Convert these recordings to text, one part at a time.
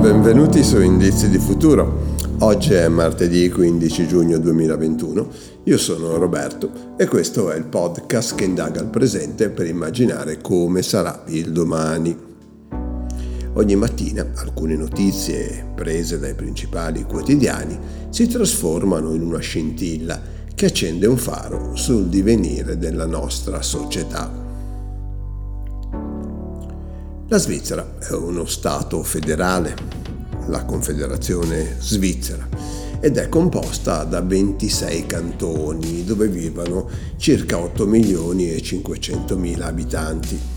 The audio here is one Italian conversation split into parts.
Benvenuti su Indizi di Futuro. Oggi è martedì 15 giugno 2021. Io sono Roberto e questo è il podcast che indaga il presente per immaginare come sarà il domani. Ogni mattina alcune notizie prese dai principali quotidiani si trasformano in una scintilla che accende un faro sul divenire della nostra società. La Svizzera è uno Stato federale, la Confederazione Svizzera, ed è composta da 26 cantoni dove vivono circa 8 milioni e 500 mila abitanti.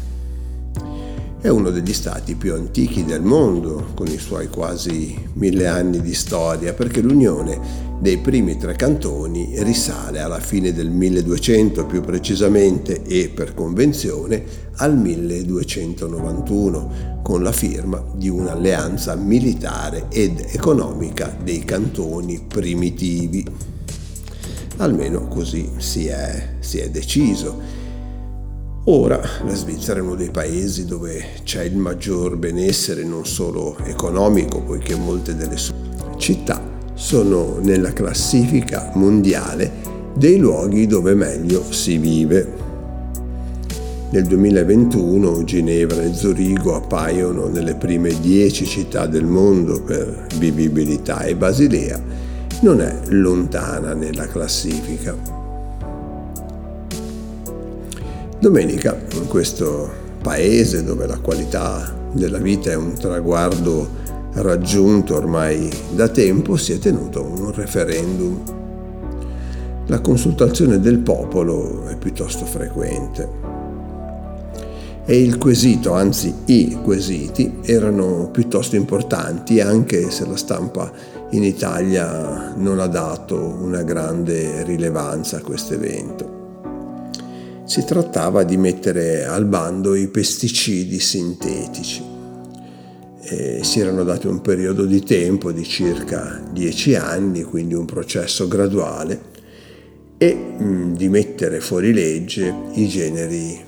È uno degli stati più antichi del mondo, con i suoi quasi mille anni di storia, perché l'unione dei primi tre cantoni risale alla fine del 1200 più precisamente e per convenzione al 1291, con la firma di un'alleanza militare ed economica dei cantoni primitivi. Almeno così si è, si è deciso Ora la Svizzera è uno dei paesi dove c'è il maggior benessere non solo economico, poiché molte delle sue città sono nella classifica mondiale dei luoghi dove meglio si vive. Nel 2021 Ginevra e Zurigo appaiono nelle prime dieci città del mondo per vivibilità e Basilea non è lontana nella classifica. Domenica, in questo paese dove la qualità della vita è un traguardo raggiunto ormai da tempo, si è tenuto un referendum. La consultazione del popolo è piuttosto frequente. E il quesito, anzi i quesiti, erano piuttosto importanti anche se la stampa in Italia non ha dato una grande rilevanza a questo evento si trattava di mettere al bando i pesticidi sintetici. E si erano dati un periodo di tempo di circa dieci anni, quindi un processo graduale, e mh, di mettere fuori legge i generi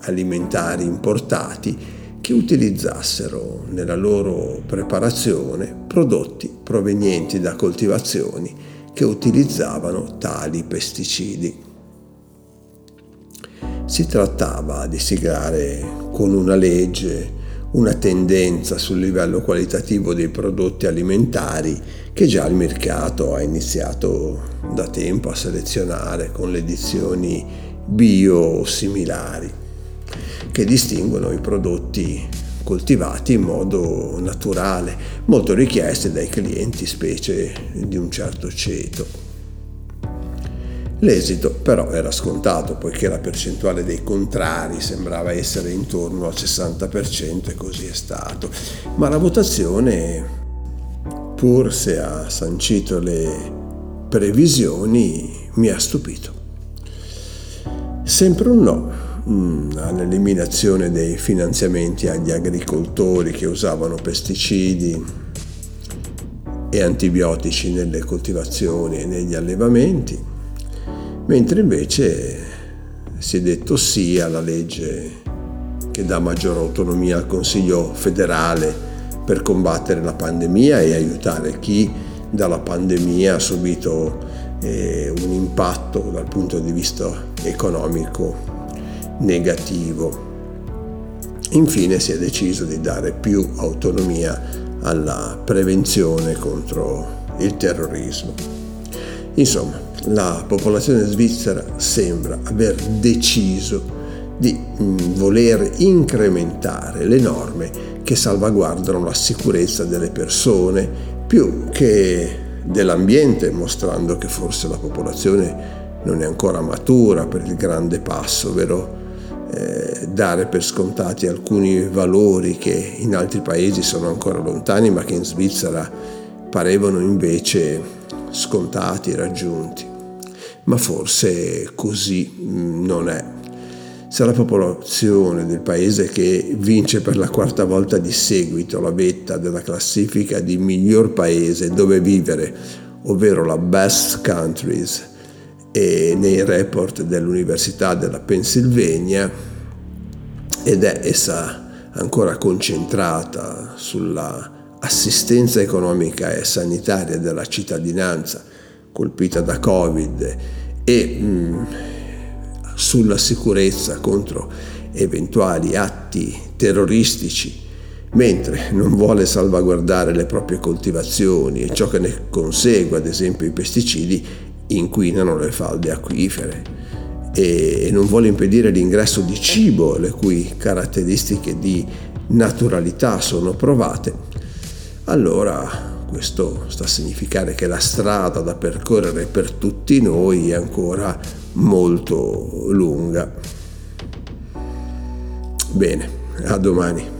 alimentari importati che utilizzassero nella loro preparazione prodotti provenienti da coltivazioni che utilizzavano tali pesticidi. Si trattava di siglare con una legge una tendenza sul livello qualitativo dei prodotti alimentari che già il mercato ha iniziato da tempo a selezionare con le edizioni bio similari, che distinguono i prodotti coltivati in modo naturale, molto richiesti dai clienti, specie di un certo ceto. L'esito però era scontato poiché la percentuale dei contrari sembrava essere intorno al 60% e così è stato. Ma la votazione, pur se ha sancito le previsioni, mi ha stupito. Sempre un no mm, all'eliminazione dei finanziamenti agli agricoltori che usavano pesticidi e antibiotici nelle coltivazioni e negli allevamenti mentre invece si è detto sì alla legge che dà maggiore autonomia al Consiglio federale per combattere la pandemia e aiutare chi dalla pandemia ha subito eh, un impatto dal punto di vista economico negativo. Infine si è deciso di dare più autonomia alla prevenzione contro il terrorismo. Insomma, la popolazione svizzera sembra aver deciso di mm, voler incrementare le norme che salvaguardano la sicurezza delle persone più che dell'ambiente, mostrando che forse la popolazione non è ancora matura per il grande passo, ovvero eh, dare per scontati alcuni valori che in altri paesi sono ancora lontani, ma che in Svizzera parevano invece scontati, raggiunti ma forse così mm, non è. se la popolazione del paese che vince per la quarta volta di seguito la vetta della classifica di miglior paese dove vivere, ovvero la Best Countries, e nei report dell'Università della Pennsylvania, ed è essa ancora concentrata sulla assistenza economica e sanitaria della cittadinanza colpita da Covid e mh, mm, sulla sicurezza contro eventuali atti terroristici, mentre non vuole salvaguardare le proprie coltivazioni e ciò che ne consegue, ad esempio i pesticidi, inquinano le falde acquifere e non vuole impedire l'ingresso di cibo le cui caratteristiche di naturalità sono provate, allora questo sta a significare che la strada da percorrere per tutti noi è ancora molto lunga. Bene, a domani.